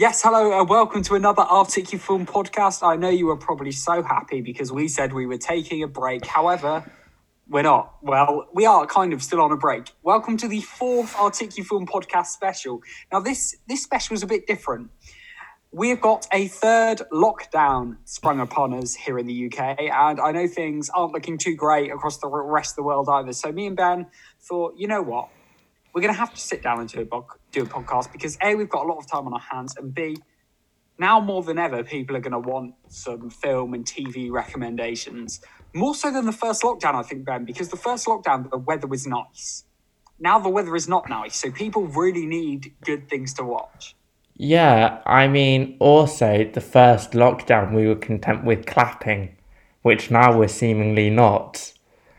Yes, hello, and welcome to another Articufilm podcast. I know you were probably so happy because we said we were taking a break. However, we're not. Well, we are kind of still on a break. Welcome to the fourth Articufilm podcast special. Now, this this special is a bit different. We've got a third lockdown sprung upon us here in the UK, and I know things aren't looking too great across the rest of the world either. So, me and Ben thought, you know what? We're going to have to sit down and do a, bo- do a podcast because A, we've got a lot of time on our hands, and B, now more than ever, people are going to want some film and TV recommendations. More so than the first lockdown, I think, Ben, because the first lockdown, the weather was nice. Now the weather is not nice, so people really need good things to watch. Yeah, I mean, also the first lockdown we were content with clapping, which now we're seemingly not.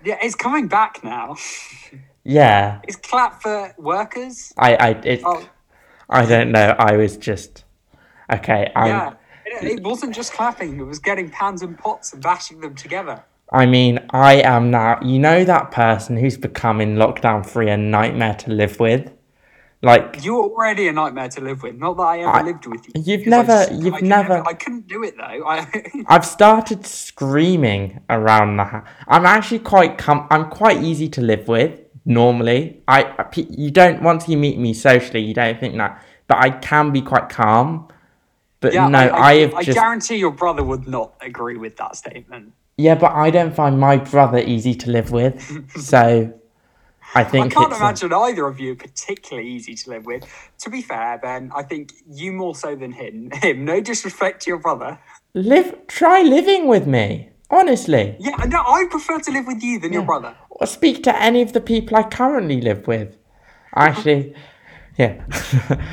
Yeah, it's coming back now. Yeah, Is clap for workers? I, I, it, Oh, I don't know. I was just okay. I'm, yeah. It, it wasn't just clapping, it was getting pans and pots and bashing them together. I mean, I am now. You know that person who's becoming lockdown free a nightmare to live with. Like you're already a nightmare to live with. Not that I ever I- lived with you. you've I never- you've I could never- I couldn't do it though. I, I've started screaming around the house. I'm actually quite com- I'm quite easy to live with normally. I you don't once you meet me socially, you don't think that, but I can be quite calm. But yeah, no, I, I, I, have I just guarantee your brother would not agree with that statement. yeah, but I don't find my brother easy to live with, so I think I can't it's a- imagine either of you particularly easy to live with. To be fair, Ben, I think you more so than him. Him, no disrespect to your brother. live. Try living with me, honestly. Yeah, no, I prefer to live with you than your brother. Or speak to any of the people I currently live with. Actually, yeah,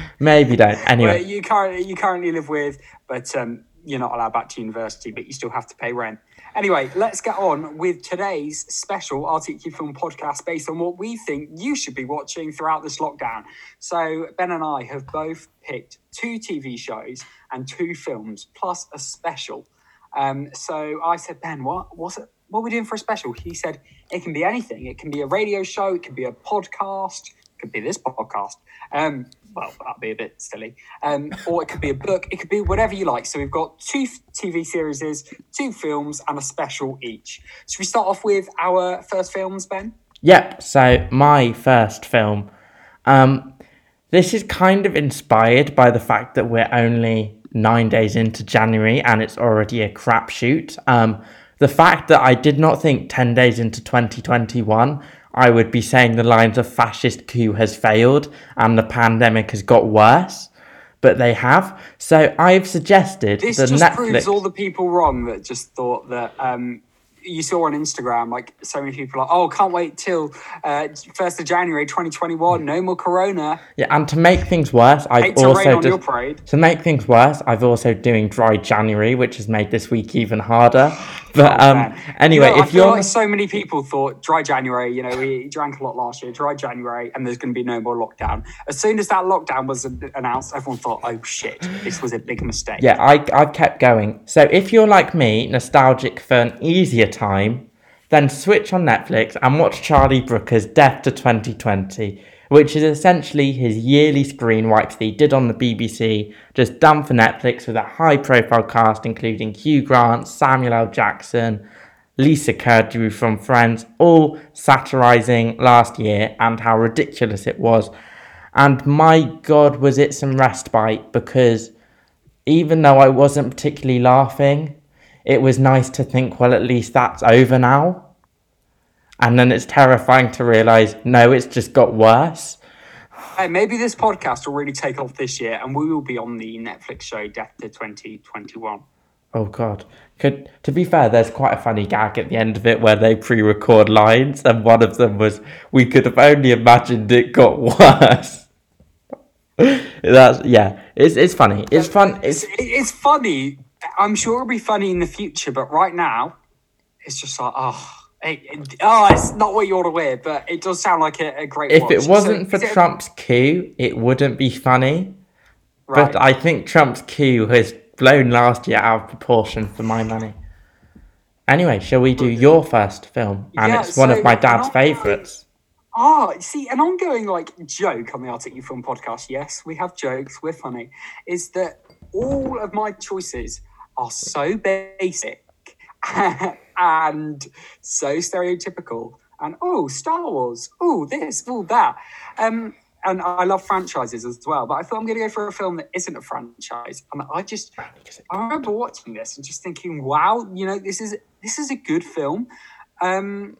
maybe don't. Well, Anyway, you currently you currently live with, but um, you're not allowed back to university, but you still have to pay rent. Anyway, let's get on with today's special Articufilm podcast based on what we think you should be watching throughout this lockdown. So Ben and I have both picked two TV shows and two films plus a special. Um, so I said, Ben, what what's it? What are we doing for a special? He said, it can be anything. It can be a radio show. It can be a podcast. It could be this podcast. Um, well, that'd be a bit silly. Um, or it could be a book. It could be whatever you like. So we've got two TV series, two films, and a special each. Should we start off with our first films, Ben? Yep. So my first film, um, this is kind of inspired by the fact that we're only nine days into January and it's already a crapshoot. Um, the fact that I did not think ten days into 2021 I would be saying the lines of fascist coup has failed and the pandemic has got worse, but they have. So I've suggested This just Netflix. proves all the people wrong that just thought that um, you saw on Instagram, like so many people are, oh, can't wait till uh, 1st of January 2021, no more Corona. Yeah, and to make things worse, I've to also parade. To make things worse, I've also doing dry January, which has made this week even harder. But um, anyway, I if you're like so many people thought dry January, you know, we drank a lot last year, dry January, and there's going to be no more lockdown. As soon as that lockdown was announced, everyone thought, oh shit, this was a big mistake. yeah, I I've kept going. So if you're like me, nostalgic for an easier time, then switch on Netflix and watch Charlie Brooker's Death to 2020, which is essentially his yearly screen wipes that he did on the BBC, just done for Netflix with a high-profile cast including Hugh Grant, Samuel L. Jackson. Lisa Kudrow from Friends, all satirizing last year and how ridiculous it was. And my God, was it some respite because even though I wasn't particularly laughing, it was nice to think, well, at least that's over now. And then it's terrifying to realize, no, it's just got worse. Hey, maybe this podcast will really take off this year, and we will be on the Netflix show Death to 2021. Oh God! Could to be fair, there's quite a funny gag at the end of it where they pre-record lines, and one of them was, "We could have only imagined it got worse." That's yeah. It's it's funny. It's fun. It's It's, it's funny. I'm sure it'll be funny in the future, but right now, it's just like, oh, it, oh, it's not what you want to wear, but it does sound like a, a great if watch. it wasn't for is it- Trump's coup, it wouldn't be funny. right. But I think Trump's coup has blown last year out of proportion for my money. Anyway, shall we do your first film? And Yeah, it's one so of my dad's favourites. Ah, see, an ongoing like joke on the Articufilm podcast. Yes, we have jokes. We're funny. Is that all of my choices are so basic and so stereotypical. And oh, Star Wars. Oh, this. Oh, that. Um, and I love franchises as well. But I thought I'm going to go for a film that isn't a franchise. And I just, I remember watching this and just thinking, wow, you know, this is this is a good film. Um,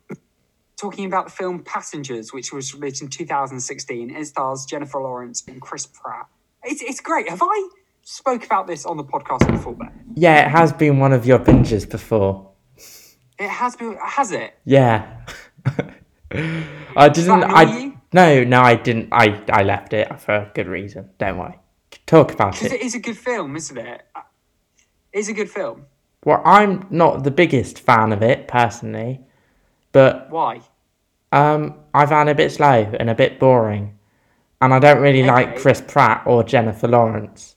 talking about the film Passengers, which was released in 2016. It stars Jennifer Lawrence and Chris Pratt. It's, it's great. Have I spoke about this on the podcast before, Ben? Yeah, it has been one of your binges before. It has been, has it? Yeah. I didn't. I no, no, I didn't. I I left it for a good reason. Don't worry. Talk about Because it. it is a good film, isn't it? It's a good film. Well, I'm not the biggest fan of it personally, but Why? um, I found it a bit slow and a bit boring, and I don't really like Chris Pratt or Jennifer Lawrence.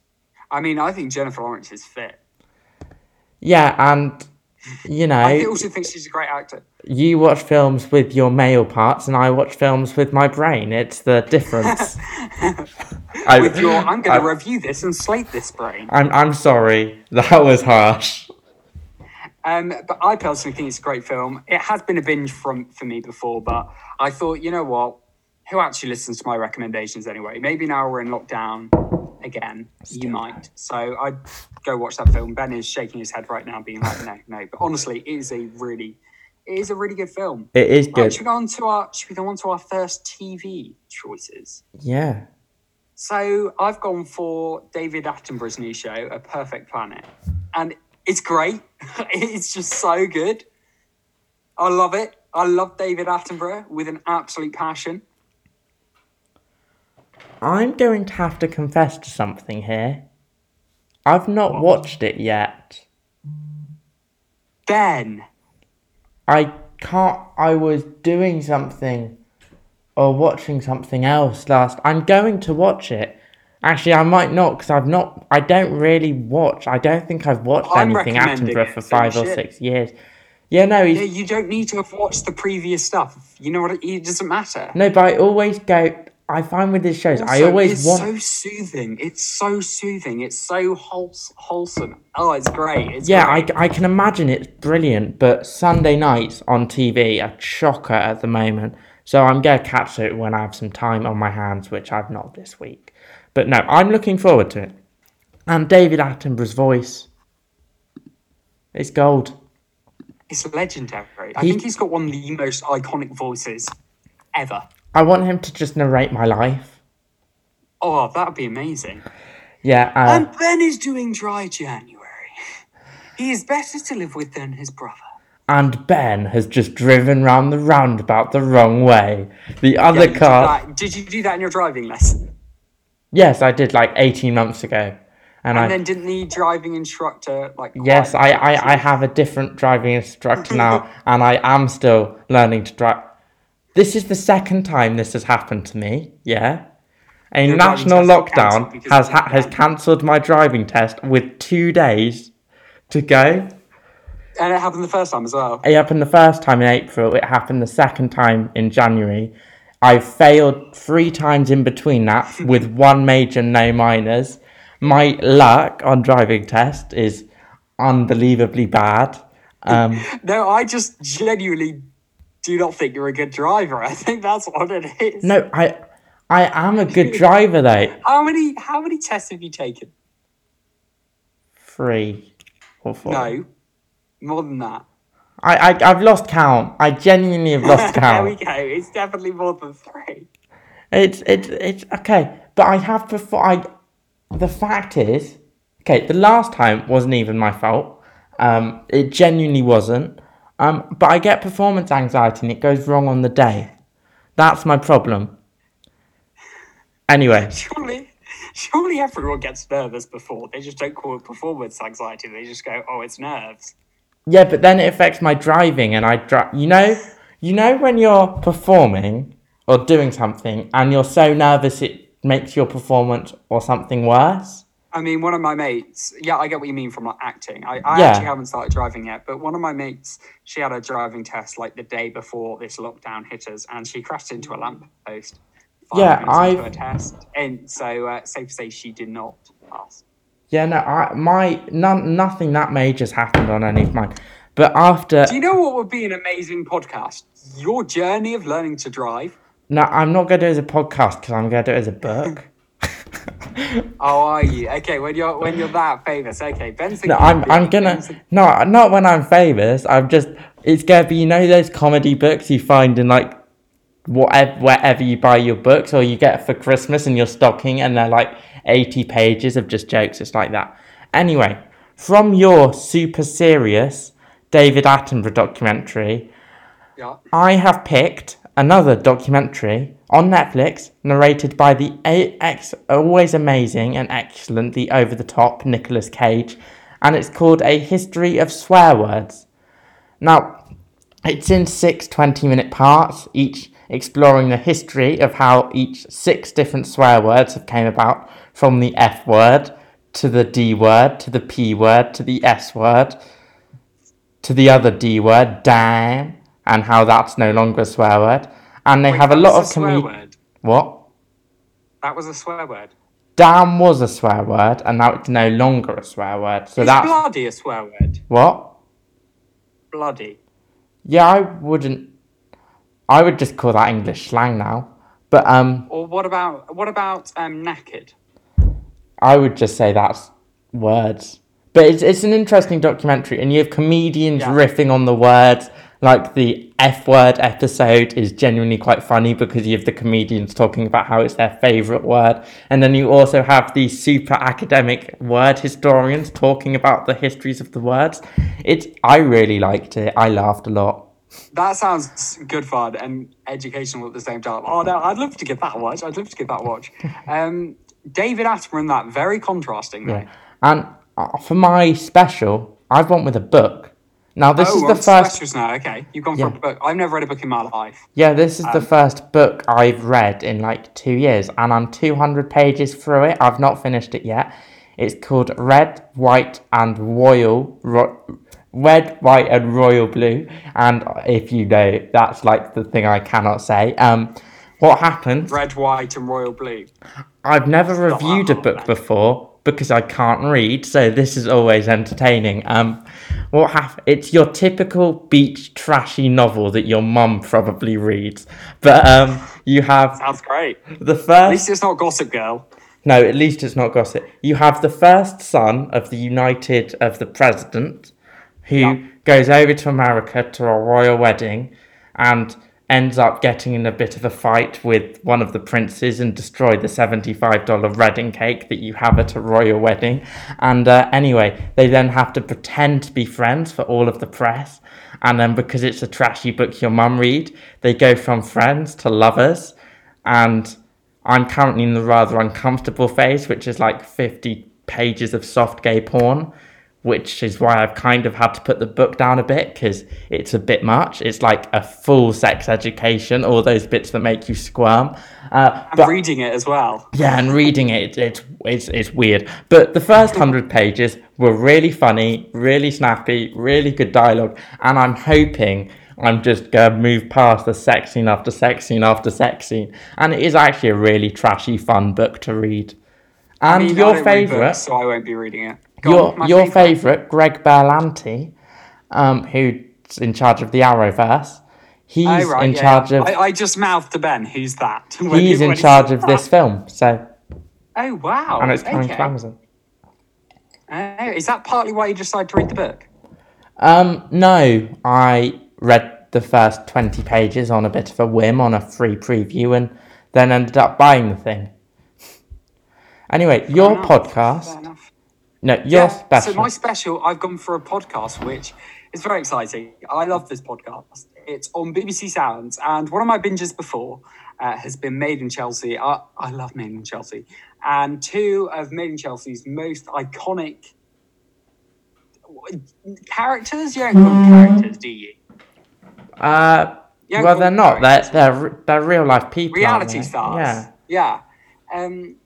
I mean, I think Jennifer Lawrence is fit. Yeah, and you I know, also think she's a great actor. you watch films with your male parts, and I watch films with my brain. It's the difference. I, With your, I'm going to review this and slate this brain. I'm I'm sorry. That was harsh. Um, but I personally think it's a great film. It has been a binge from for me before, but I thought, you know what? Who actually listens to my recommendations anyway? Maybe now we're in lockdown again. You might. So I'd go watch that film. Ben is shaking his head right now, being like, no, no. But honestly, it is a really, it is a really good film. It is Right, good. should we go on to our should we go on to our first TV choices? Yeah. So I've gone for David Attenborough's new show, A Perfect Planet, and it's great. it's just so good. I love it. I love David Attenborough with an absolute passion. I'm going to have to confess to something here. I've not watched it yet. Ben, I can't. I was doing something or watching something else last. I'm going to watch it. Actually, I might not because I've not. I don't really watch. I don't think I've watched I'm anything Attenborough for five or should. six years. Yeah, no, yeah, you don't need to have watched the previous stuff. You know what? It, it doesn't matter. no, but I always go. I find with his shows, I always it's want. so soothing. It's so soothing. It's so wholesome. Oh, it's great. It's Yeah, great. I, I can imagine it's brilliant, but Sunday nights on TV are chocker at the moment. So I'm going to catch it when I have some time on my hands, which I've not this week. But no, I'm looking forward to it. And David Attenborough's voice is gold. It's legendary. I think he's got one of the most iconic voices ever. I want him to just narrate my life. Oh, that would be amazing. Yeah, uh, and Ben is doing dry January. He is better to live with than his brother. and Ben has just driven round the roundabout the wrong way. The other did car. Did you do that in your driving lesson? Yes, I did like 18 months ago. And, I. Then didn't the driving instructor like? Yes, I, I, I have a different driving instructor now, and I am still learning to drive. This is the second time this has happened to me. Yeah, a Your national lockdown has ha- has cancelled my driving test with two days to go. And it happened the first time as well. It happened the first time in April. It happened the second time in January. I failed three times in between that with one major, no minors. My luck on driving test is unbelievably bad. Um, No, I just genuinely do not think you're a good driver. I think that's what it is. no, I I am a good driver though. How many how many tests have you taken? Three or four. No, more than that. I, I I've lost count. I genuinely have lost count. there we go. It's definitely more than three. It's it's it's okay, but I have before. I the fact is, okay, the last time wasn't even my fault. Um, it genuinely wasn't. Um, but I get performance anxiety and it goes wrong on the day. That's my problem. Anyway, Surely, surely everyone gets nervous before. They just don't call it performance anxiety. They just go, "Oh, it's nerves." yeah, but then it affects my driving, and I drive. You know, you know when you're performing or doing something, and you're so nervous it makes your performance or something worse. I mean, one of my mates, yeah, I get what you mean from like acting. I, I Yeah. actually haven't started driving yet, but one of my mates, she had a driving test like the day before this lockdown hit us, and she crashed into a lamppost. five Yeah, her test, and so uh, safe to say she did not pass. Yeah, no, I my none nothing that major's happened on any of mine. But after Do you know what would be an amazing podcast? Your journey of learning to drive. no, I'm not gonna do it as a podcast because I'm gonna do it as a book. Oh, are you? Okay, when you're when you're that famous. Okay, Ben's No, I'm I'm gonna famous. no not when I'm famous. I'm just it's gonna be you know those comedy books you find in like whatever wherever you buy your books or you get for Christmas in your stocking and they're like eighty pages of just jokes. It's like that. Anyway, from your super serious David Attenborough documentary, Yeah. I have picked another documentary on Netflix narrated by the ex- always amazing and excellent, the over the top Nicolas Cage, and it's called A History of Swear Words. Now, it's in six 20 minute parts, each exploring the history of how each six different swear words have came about from the F word to the D word to the P word to the S word to the other D word, damn, and how that's no longer a swear word. And they Wait, have a that lot was of a swear comedy. word. What? That was a swear word. Damn was a swear word, and now it's no longer a swear word. So Is that's bloody a swear word? what? Bloody. Yeah, I wouldn't. I would just call that English slang now. But um, Or what about what about um knackered? I would just say that's words. But it's, it's an interesting documentary, and you have comedians Yeah. riffing on the words. Like the F word episode is genuinely quite funny because you have the comedians talking about how it's their favourite word. And then you also have the super academic word historians talking about the histories of the words. It's I really liked it. I laughed a lot. That sounds good fun and educational at the same time. Oh no, I'd love to give that a watch. I'd love to give that a watch. Um, David Attenborough in that very contrasting. though. Yeah. And uh, for my special, I've went with a book. Now this oh, is the first now. Okay, you've gone Yeah. for a book. I've never read a book in my life. Yeah, this is the Um, first book I've read in like two years, and I'm 200 pages through it. I've not finished it yet. It's called Red, White, and Royal. Ro- Red, White, and Royal Blue. And if you know, that's like the thing I cannot say. Um, what happened? Red, white, and royal blue. I've never reviewed a book before because I can't read, so this is always entertaining. Um, what hap- It's your typical beach trashy novel that your mum probably reads, but um, you have Sounds great. the first, At least it's not Gossip Girl. No, at least it's not gossip. You have the first son of the United of the president, who Yeah. goes over to America to a royal wedding, and ends up getting in a bit of a fight with one of the princes and destroy the seventy-five dollar wedding cake that you have at a royal wedding. And uh, anyway, they then have to pretend to be friends for all of the press, and then because it's a trashy book your mum read, they go from friends to lovers, and I'm currently in the rather uncomfortable phase, which is like 50 pages of soft gay porn, which is why I've kind of had to put the book down a bit because it's a bit much. It's like a full sex education, all those bits that make you squirm. Uh, I'm but reading it as well. yeah, and reading it, it's, it's, it's weird. But the first 100 pages were really funny, really snappy, really good dialogue, and I'm hoping I'm just going to move past the sex scene after sex scene after sex scene. And it is actually a really trashy, fun book to read. And I mean, your favourite, books, so I won't be reading it. Go your, on, your favourite. Greg Berlanti, um, who's in charge of the Arrowverse, he's Oh, right, in yeah, charge yeah. of... I, I just mouthed to Ben. Who's that? He's he- in charge of this film, so Oh wow! and it's coming okay. to Amazon. Oh, is that partly why you decided to read the book? Um, no, I read the first 20 pages on a bit of a whim on a free preview and then ended up buying the thing. Anyway, your enough, podcast. No, your Yeah, special. So my special, I've gone for a podcast, which is very exciting. I love this podcast. It's on BBC Sounds, and one of my binges before uh, has been Made in Chelsea. I, I love Made in Chelsea, and two of Made in Chelsea's most iconic characters. You don't call them characters, do you? uh, You well, they're not. They're, they're, they're real life people. reality stars. Yeah. Yeah. Um,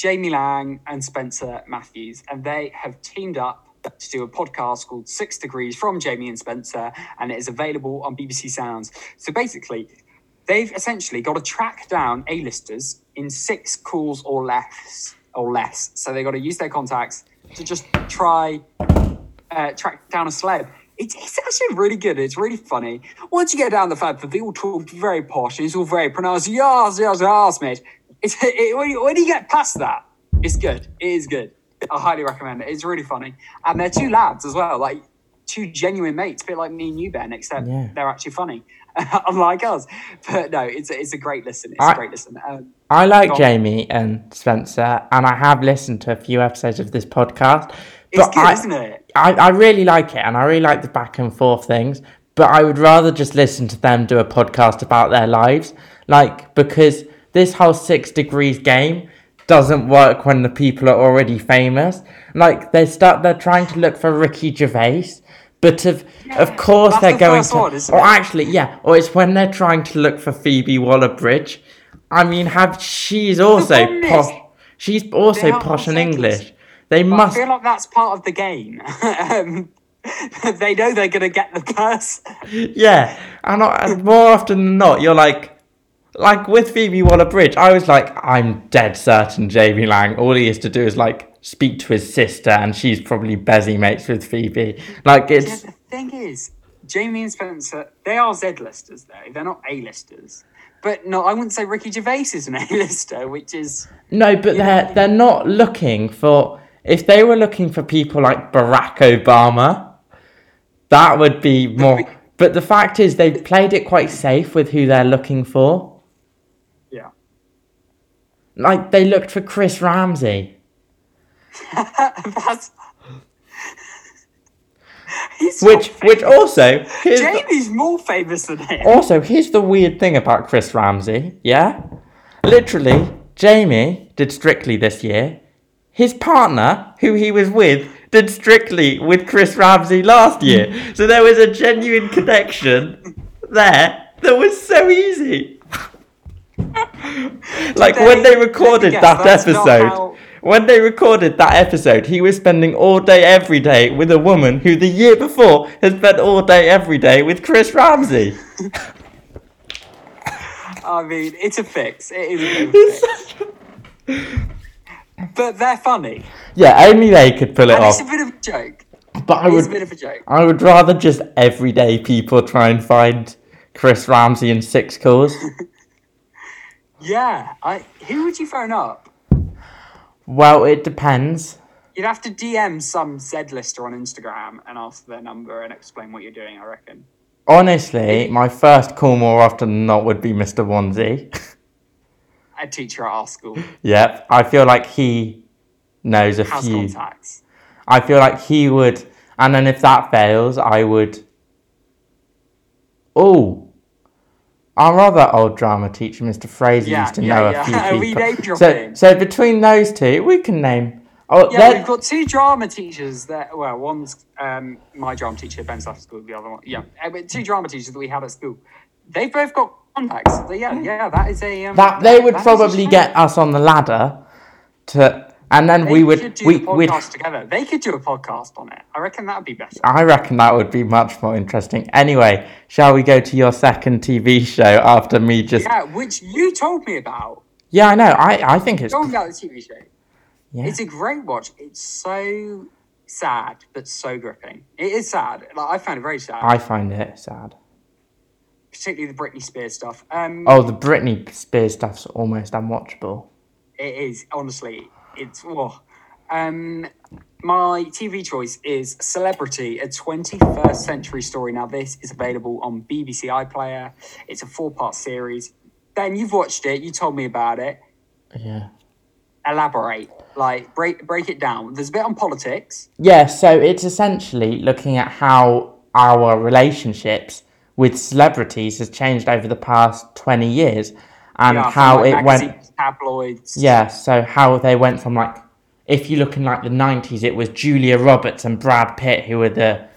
Jamie Laing and Spencer Matthews, and they have teamed up to do a podcast called Six Degrees from Jamie and Spencer, and it is available on BBC Sounds. So basically, they've essentially got to track down A-listers in six calls or less, or less. So they've got to use their contacts to just try uh, track down a celeb. It's, it's actually really good. It's really funny. Once you get down the fact that they all talk very posh, and it's all very pronounced. Yes, yes, yes, mate. It's it, when, you, when you get past that, it's good. It is good. I highly recommend it. It's really funny, and they're two lads as well, like two genuine mates, a bit like me and you, Ben, except Yeah. they're actually funny, unlike us. But no, it's a, it's a great listen. It's I- a great listen. Um, I like. Jamie and Spencer, and I have listened to a few episodes of this podcast. it's But good, I, isn't it? I, I really like it, and I really like the back and forth things. But I would rather just listen to them do a podcast about their lives, like because this whole six degrees game doesn't work when the people are already famous. Like they start, they're trying to look for Ricky Gervais, but of of course they're the going to, one, or it? actually, yeah, or it's when they're trying to look for Phoebe Waller-Bridge. I mean, have she's also posh. She's also posh settlers. English. They But I must feel like that's part of the game. um, they know they're going to get the curse. Yeah, and, and more often than not, you're like, like with Phoebe Waller-Bridge, I was like, I'm dead certain Jamie Laing. All he has to do is like speak to his sister, and she's probably busy mates with Phoebe. Like Yeah, the thing is, Jamie and Spencer, they are Z-listers though. They're not A-listers. But no, I wouldn't say Ricky Gervais is an A-lister, which is no, but they're they're not looking for. If they were looking for people like Barack Obama, that would be more. But the fact is, they've played it quite safe with who they're looking for. Like they looked for Chris Ramsey. That's Which, which also, here's the- Jamie's more famous than him. Also, here's the weird thing about Chris Ramsey, yeah? Literally, Jamie did Strictly this year. His partner, who he was with, did Strictly with Chris Ramsey last year. So there was a genuine connection there that was so easy. like when they recorded guess, that episode, how- when they recorded that episode, he was spending all day every day with a woman who the year before had spent all day every day with Chris Ramsey. I mean, it's a fix. It is a a fix. But they're funny. Yeah, only they could pull it And it's a bit of a joke. But I It's a would, bit of a joke. I would rather just everyday people try and find Chris Ramsey in six calls. Yeah. I who would you phone up? well, it depends. You'd have to DM some Z-lister on Instagram and ask their number and explain what you're doing, I reckon. Honestly, my first call more often than not would be Mr. Wanzi. A teacher at our school yep, I feel like he knows a has few. contacts. I feel like he would, and then if that fails, I would. Oh, our other old drama teacher, Mr. Fraser, Yeah, used to yeah, know yeah. a few people. we name so, dropping? so between those two, we can name. Oh, Yeah, they're- we've got two drama teachers that, well, one's um, my drama teacher, Ben's Staff School, the other one, yeah, uh, two drama teachers that we had at school. They've both got contacts. So yeah, yeah, that is a. Um, that they would that is a probably get us on the ladder to, and then They we would could do we the podcast together. They could do a podcast on it. I reckon that would be better. I reckon that would be much more interesting. Anyway, shall we go to your second TV show after me just? Yeah, which you told me about. Yeah, I know. I I think it's me about the TV show. yeah. It's a great watch. It's so sad, but so gripping. It is sad. Like I found it very sad, I find it sad. particularly the Britney Spears stuff. Um, Oh, the Britney Spears stuff's almost unwatchable. It is honestly, it's oh. Um, my TV choice is Celebrity, a 21st century story. Now, this is available on BBC iPlayer. It's a four-part series. Ben, you've watched it. You told me about it. Yeah. Elaborate, like break break it down. There's a bit on politics. Yeah, so it's essentially looking at how our relationships with celebrities has changed over the past 20 years and yeah, how like, it went tabloids. Yeah, so how they went from like, if you look in like the 90s, it was Julia Roberts and Brad Pitt who were the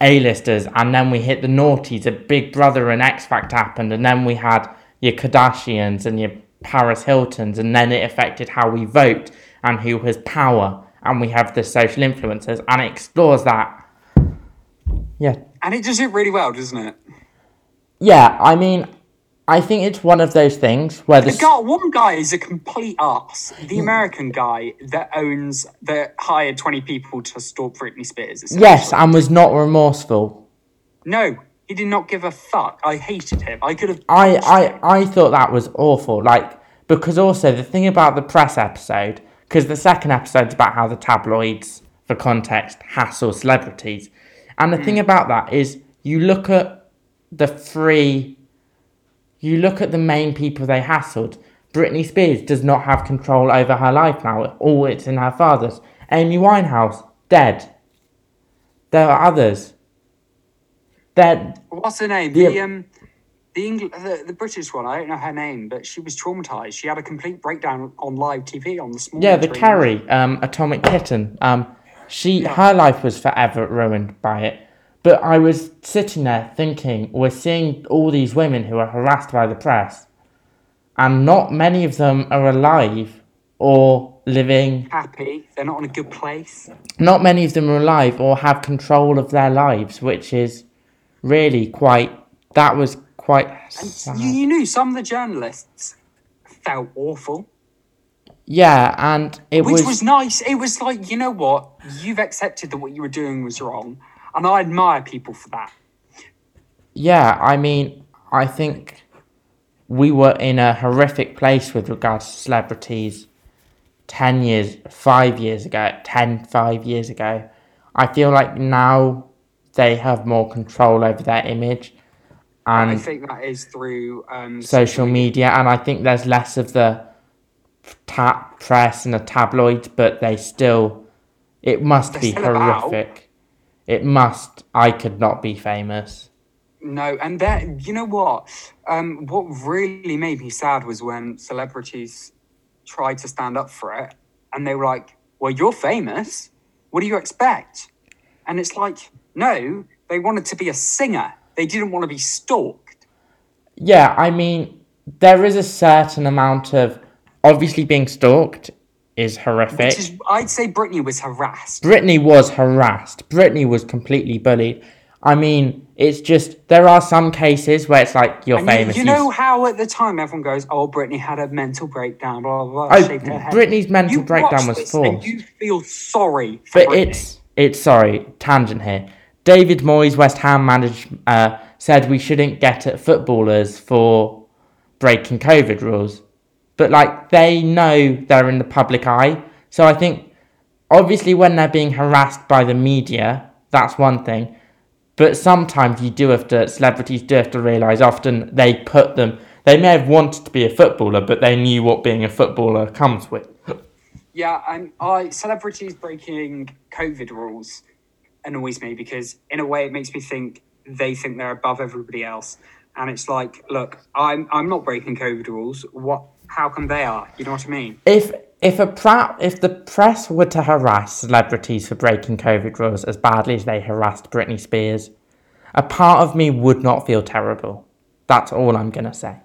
A-listers, and then we hit the noughties, a Big Brother and X Factor happened, and then we had your Kardashians and your Paris Hilton's, and then it affected how we vote and who has power, and we have the social influencers, and it explores that. Yeah, And it does it really well, doesn't it? yeah. I mean, I think it's one of those things where the guy, one guy is a complete ass. The American guy that owns that hired twenty people to stalk Britney Spears. yes, and was not remorseful. No, he did not give a fuck. I hated him. I could have. I, I, I thought that was awful. Like, because also the thing about the press episode, because the second episode's about how the tabloids, for context, hassle celebrities. And the thing mm. about that is you look at the three, you look at the main people they hassled. Britney Spears does not have control over her life now. All it's in her father's. Amy Winehouse, dead. There are others. They're, What's her name? Yeah. The um, the, Engl- the the British one. I don't know her name, but she was traumatized. She had a complete breakdown on live TV on the small. Yeah, the screen. Kerry, um, Atomic Kitten. Um, she Yeah. her life was forever ruined by it. But I was sitting there thinking, we're seeing all these women who are harassed by the press, and not many of them are alive or living. Happy. They're not in a good place. Not many of them are alive or have control of their lives, which is really quite. That was quite And you, you knew some of the journalists felt awful, Yeah, and it was which was. was nice. It was like you know what, you've accepted that what you were doing was wrong, and I admire people for that. Yeah, I mean, I think we were in a horrific place with regards to celebrities 10 years, 5 years ago, 10, 5 years ago. I feel like now they have more control over their image And I think that is through um, social media, and I think there's less of the tap press and the tabloids, but they still, it must They're be still about. It must, I could not be famous. No, and that you know what? Um, what really made me sad was when celebrities tried to stand up for it, and they were like, "Well, you're famous. What do you expect?" And it's like, no, they wanted to be a singer. They didn't want to be stalked. Yeah, I mean, there is a certain amount of obviously being stalked is horrific. Which is, I'd say Britney was harassed. Britney was harassed. Britney was completely bullied. I mean, it's just there are some cases where it's like you're And famous. you you know how at the time everyone goes, "Oh, Britney had a mental breakdown." Blah blah blah. Oh, shaved her head." Britney's mental You breakdown was forced. you feel sorry for But Britney. it's it's sorry tangent here. David Moyes, West Ham manager, uh, said we shouldn't get at footballers for breaking COVID rules, but like they know they're in the public eye. So I think obviously when they're being harassed by the media, that's one thing. But sometimes you do have to celebrities do have to realise often they put them they may have wanted to be a footballer, but they knew what being a footballer comes with. Yeah, and I celebrities breaking COVID rules annoys me because in a way it makes me think they think they're above everybody else. And it's like, look, I'm I'm not breaking COVID rules. What how come they are? You know what I mean? If if a pra- if the press were to harass celebrities for breaking COVID rules as badly as they harassed Britney Spears, a part of me would not feel terrible. That's all I'm gonna say.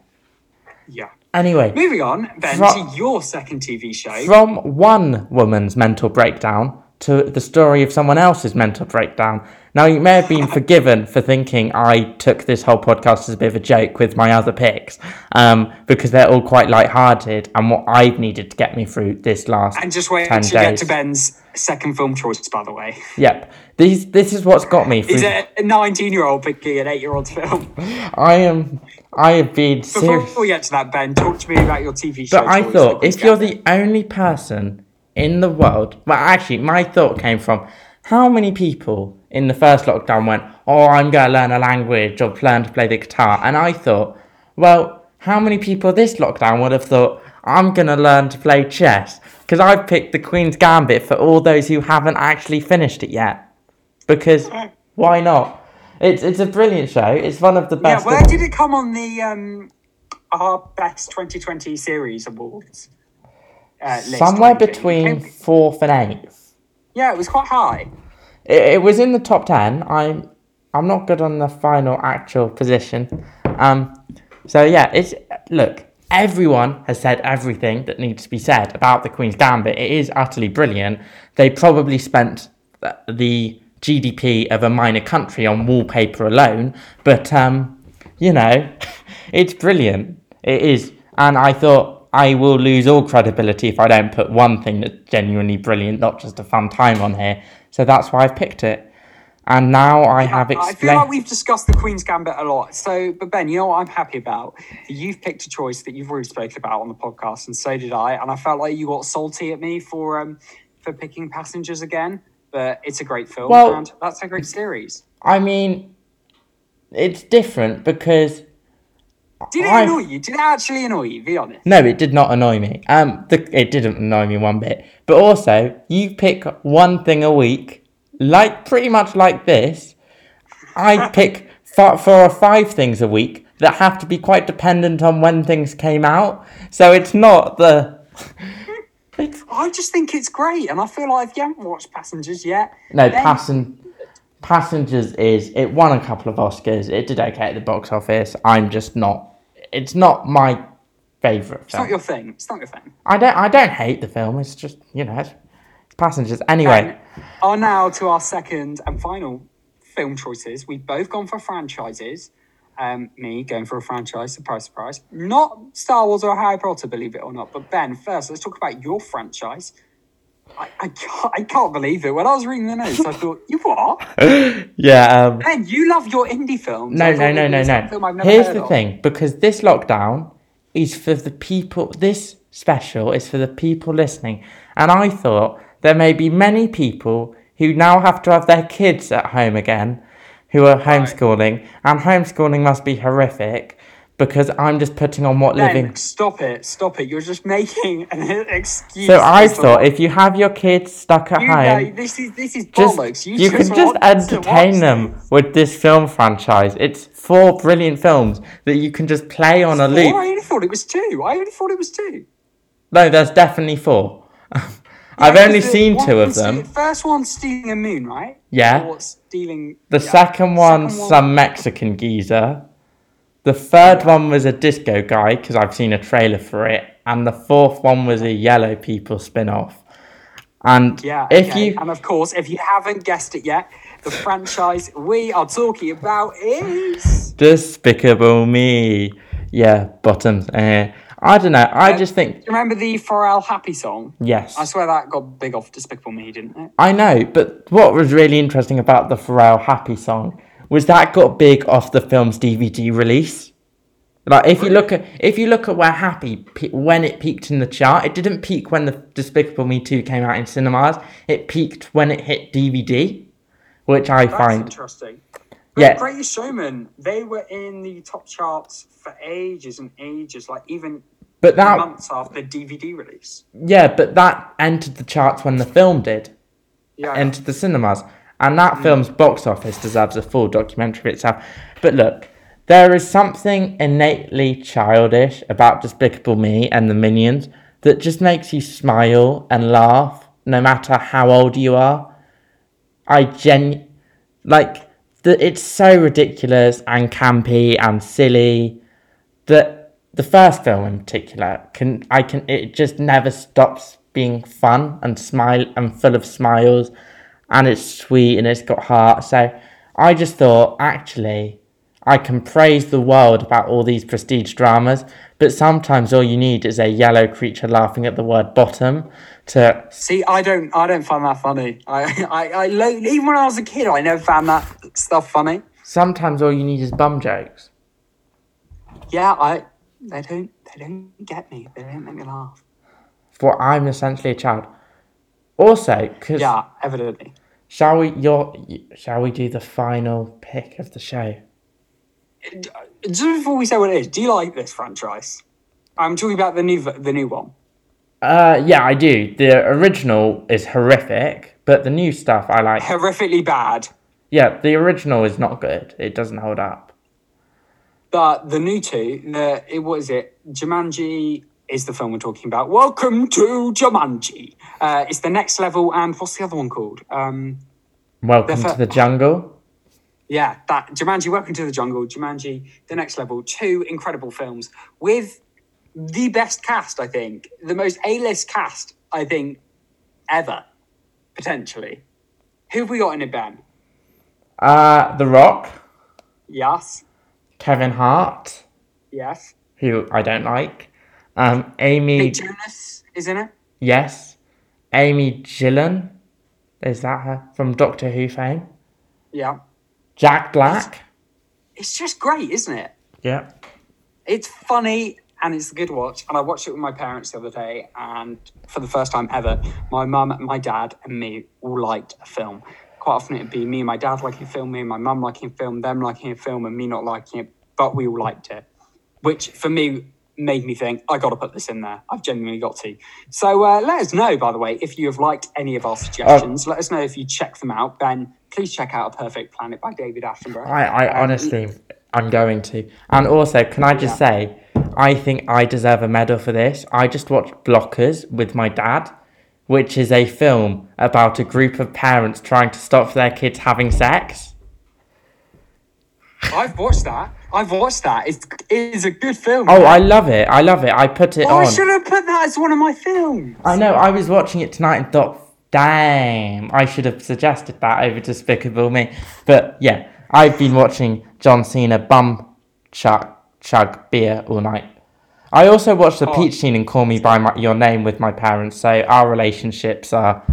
Yeah. Anyway, Moving on, Ben, Fro- to your second TV show. from one woman's mental breakdown to the story of someone else's mental breakdown. Now, you may have been forgiven for thinking I took this whole podcast as a bit of a joke with my other picks, um, because they're all quite light-hearted and what I've needed to get me through this last and just wait 10 to get days. to Ben's second film choice, by the way. Yep. This this is what's got me through. Is it a 19 year old picking an 8 year old film? I am I have been Before serious. we get to that, Ben, talk to me about your TV show. But I choice thought if you're the only person in the world, well, actually, my thought came from how many people in the first lockdown went, "Oh, I'm going to learn a language or learn to play the guitar," and I thought, well, how many people this lockdown would have thought, "I'm going to learn to play chess"? Because I've picked the Queen's Gambit for all those who haven't actually finished it yet. Because why not? It's it's a brilliant show. It's one of the best. Yeah, where did it come on the um, our best 2020 series awards? Uh, Somewhere between fourth and eighth. Yeah, it was quite high. It, it was in the top ten. I'm I'm not good on the final actual position. Um, so yeah, it's look. everyone has said everything that needs to be said about the Queen's Gambit. It is utterly brilliant. They probably spent the GDP of a minor country on wallpaper alone, but um, you know, it's brilliant. It is, and I thought I will lose all credibility if I don't put one thing that's genuinely brilliant, not just a fun time on here. So that's why I've picked it. And now I have I feel like we've discussed the Queen's Gambit a lot. So, but Ben, you know what I'm happy about? You've picked a choice that you've already spoken about on the podcast, and so did I. And I felt like you got salty at me for um for picking Passengers again. But it's a great film, Well- and that's a great series. I mean, it's different because Did it I- annoy you? Did it actually annoy you? Be honest. No, it did not annoy me. Um, the, it didn't annoy me one bit. But also, you pick one thing a week, like pretty much like this. I pick four, four or five things a week that have to be quite dependent on when things came out. So it's not the. It's, I just think it's great, and I feel like if you haven't watched Passengers yet, no, then- passen, Passengers is it won a couple of Oscars. It did okay at the box office. I'm just not. It's not my favorite film it's film. not your thing. It's not your thing. I don't. I don't hate the film. It's just you know, it's, it's passengers. Anyway, Are now to our second and final film choices. We've both gone for franchises. Um, me going for a franchise, surprise, surprise. Not Star Wars or Harry Potter, believe it or not. But Ben, first, let's talk about your franchise. I, I, can't, I can't believe it. When I was reading the notes, I thought, you what? yeah. Um, Ben, you love your indie films. no, no, no, no, no. some film I've never Here's the of. thing, because this lockdown is for the people. This special is for the people listening, and I thought there may be many people who now have to have their kids at home again, who are homeschooling, and homeschooling must be horrific. Because I'm just putting on what Ben, living stop it, stop it. You're just making an excuse. So I thought if you have your kids stuck at you home, know, this is this is just bollocks. You, you, just can just entertain them with this film franchise. It's four brilliant films that you can just play on a Four? loop. I only thought it was two. I only thought it was two. No, there's definitely four. I've Yeah, only seen one two of them. The first one's stealing a moon, right? Yeah. Or stealing. The yeah. second one, Second one- some Mexican geezer. The third one was a disco guy because I've seen a trailer for it, and the fourth one was a Yellow People spin-off. And Yeah. if okay. you And of course, if you haven't guessed it yet, the franchise we are talking about is. Despicable Me. Yeah, bottoms. Eh. I don't know. I Uh, just think Do you remember the Pharrell Happy song? yes. I swear that got big off Despicable Me, didn't it? I know, but what was really interesting about the Pharrell Happy song was that got big off the film's DVD release. Like if you look at if you look at where Happy pe- when it peaked in the chart, it didn't peak when the Despicable Me 2 came out in cinemas. It peaked when it hit DVD, which I That's find interesting. Yeah. Greatest Showman, they were in the top charts for ages and ages, like even but that months after DVD release. yeah, but that entered the charts when the film did. Yeah. entered the cinemas. And that mm. film's box office deserves a full documentary of itself. But look, there is something innately childish about Despicable Me and the Minions that just makes you smile and laugh no matter how old you are. I gen like the, it's so ridiculous and campy and silly that the first film in particular can I can it just never stops being fun and smile and full of smiles and it's sweet and it's got heart. So I just thought actually I can praise the world about all these prestige dramas, but sometimes all you need is a yellow creature laughing at the word bottom to See, I don't, I don't find that funny. I, I, I even when I was a kid, I never found that stuff funny. sometimes all you need is bum jokes. Yeah, I, they don't, they don't get me. They don't make me laugh. For I'm essentially a child. Also, because Yeah, evidently. Shall we your shall we do the final pick of the show? Just before we say what it is, do you like this franchise? I'm talking about the new, the new one. Uh, yeah, I do. The original is horrific, but the new stuff I like. Horrifically bad, Yeah, the original is not good. It doesn't hold up. but the new two, the it what is it? Jumanji is the film we're talking about. Welcome to Jumanji. Uh, it's the next level, and what's the other one called? Um, Welcome The fir- to the jungle. Yeah, that Jumanji, Welcome to the Jungle, Jumanji, The Next Level, two incredible films with the best cast, I think. The most A list cast, I think, ever, potentially. Who have we got in it, Ben? Uh, The Rock, Yes. Kevin Hart, Yes. who I don't like. Um, Amy, Jonas is in it. yes. Amy Gillan, is that her from Doctor Who fame? Yeah. Jack Black, It's just great, isn't it? yeah. It's funny and it's a good watch. And I watched it with my parents the other day, and for the first time ever, my mum, my dad, and me all liked a film. Quite often it'd be me and my dad liking a film, me and my mum liking a film, them liking a film, and me not liking it, but we all liked it. Which for me made me think, I got to put this in there. I've genuinely got to. So uh, let us know, by the way, if you have liked any of our suggestions. let us know if you check them out. Ben, please check out A Perfect Planet by David Attenborough. I, I Um, honestly, I'm going to. And also, can I just say, I think I deserve a medal for this. I just watched Blockers with my dad, which is a film about a group of parents trying to stop their kids having sex. I've watched that. I've watched that. It's it is a good film. Oh, I love it. I love it. I put it Oh, I should have put that as one of my films. I know. I was watching it tonight and thought, damn, I should have suggested that over Despicable Me. But yeah, I've been watching John Cena bum chug, chug beer all night. I also watched the Oh. Peach scene in Call Me by my, Your Name with my parents, so our relationships are.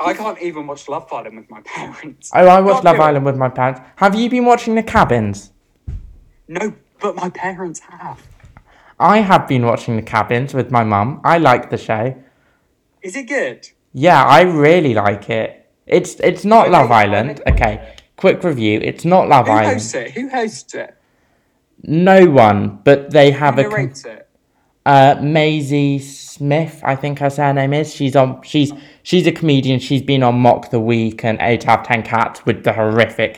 I can't even watch Love Island with my parents. Oh, I watched Love. Island with my parents. Have you been watching The Cabins? No, but my parents have. I have been watching The Cabins with my mum. I like the show. Is it good? Yeah, I really like it. It's it's not Okay, Love Island. Okay, quick review. It's not Love Who Island. hosts it? Who hosts it? No one, but they have Who a com- narrates it? uh, Maisie Smith. I think her surname is. She's on. She's she's a comedian. She's been on Mock the Week and Eight Out of Ten Cats with the horrific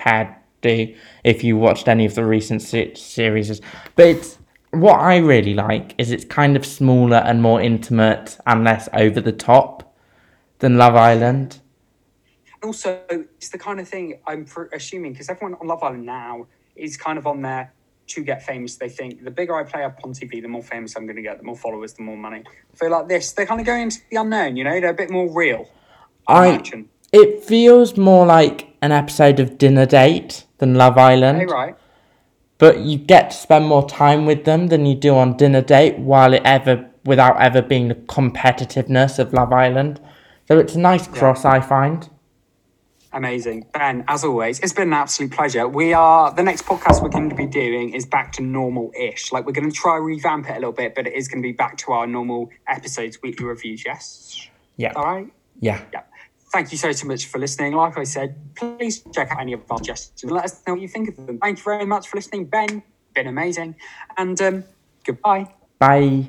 hairdo. If you watched any of the recent se- series, but it's what I really like is it's kind of smaller and more intimate and less over the top than Love Island. Also, it's the kind of thing I'm pr- assuming because everyone on Love Island now is kind of on there to get famous. They think the bigger I play up on TV, the more famous I'm going to get, the more followers, the more money. I feel like this, they're kind of going into the unknown. You know, they're a bit more real. I, I imagine. it feels more like an episode of Dinner Date than Love Island. Hey, right. but you get to spend more time with them than you do on dinner date while it ever without ever being the competitiveness of Love Island. So it's a nice cross I find. Amazing. Ben, as always, it's been an absolute pleasure. We are, the next podcast we're going to be doing is back to normal ish. Like, we're going to try revamp it a little bit, but it is going to be back to our normal episodes, weekly reviews, yes? Yeah. All right? Yeah. Yeah. Thank you so, so much for listening. Like I said, please check out any of our suggestions and let us know what you think of them. Thank you very much for listening, Ben. Been amazing. And um, goodbye. Bye.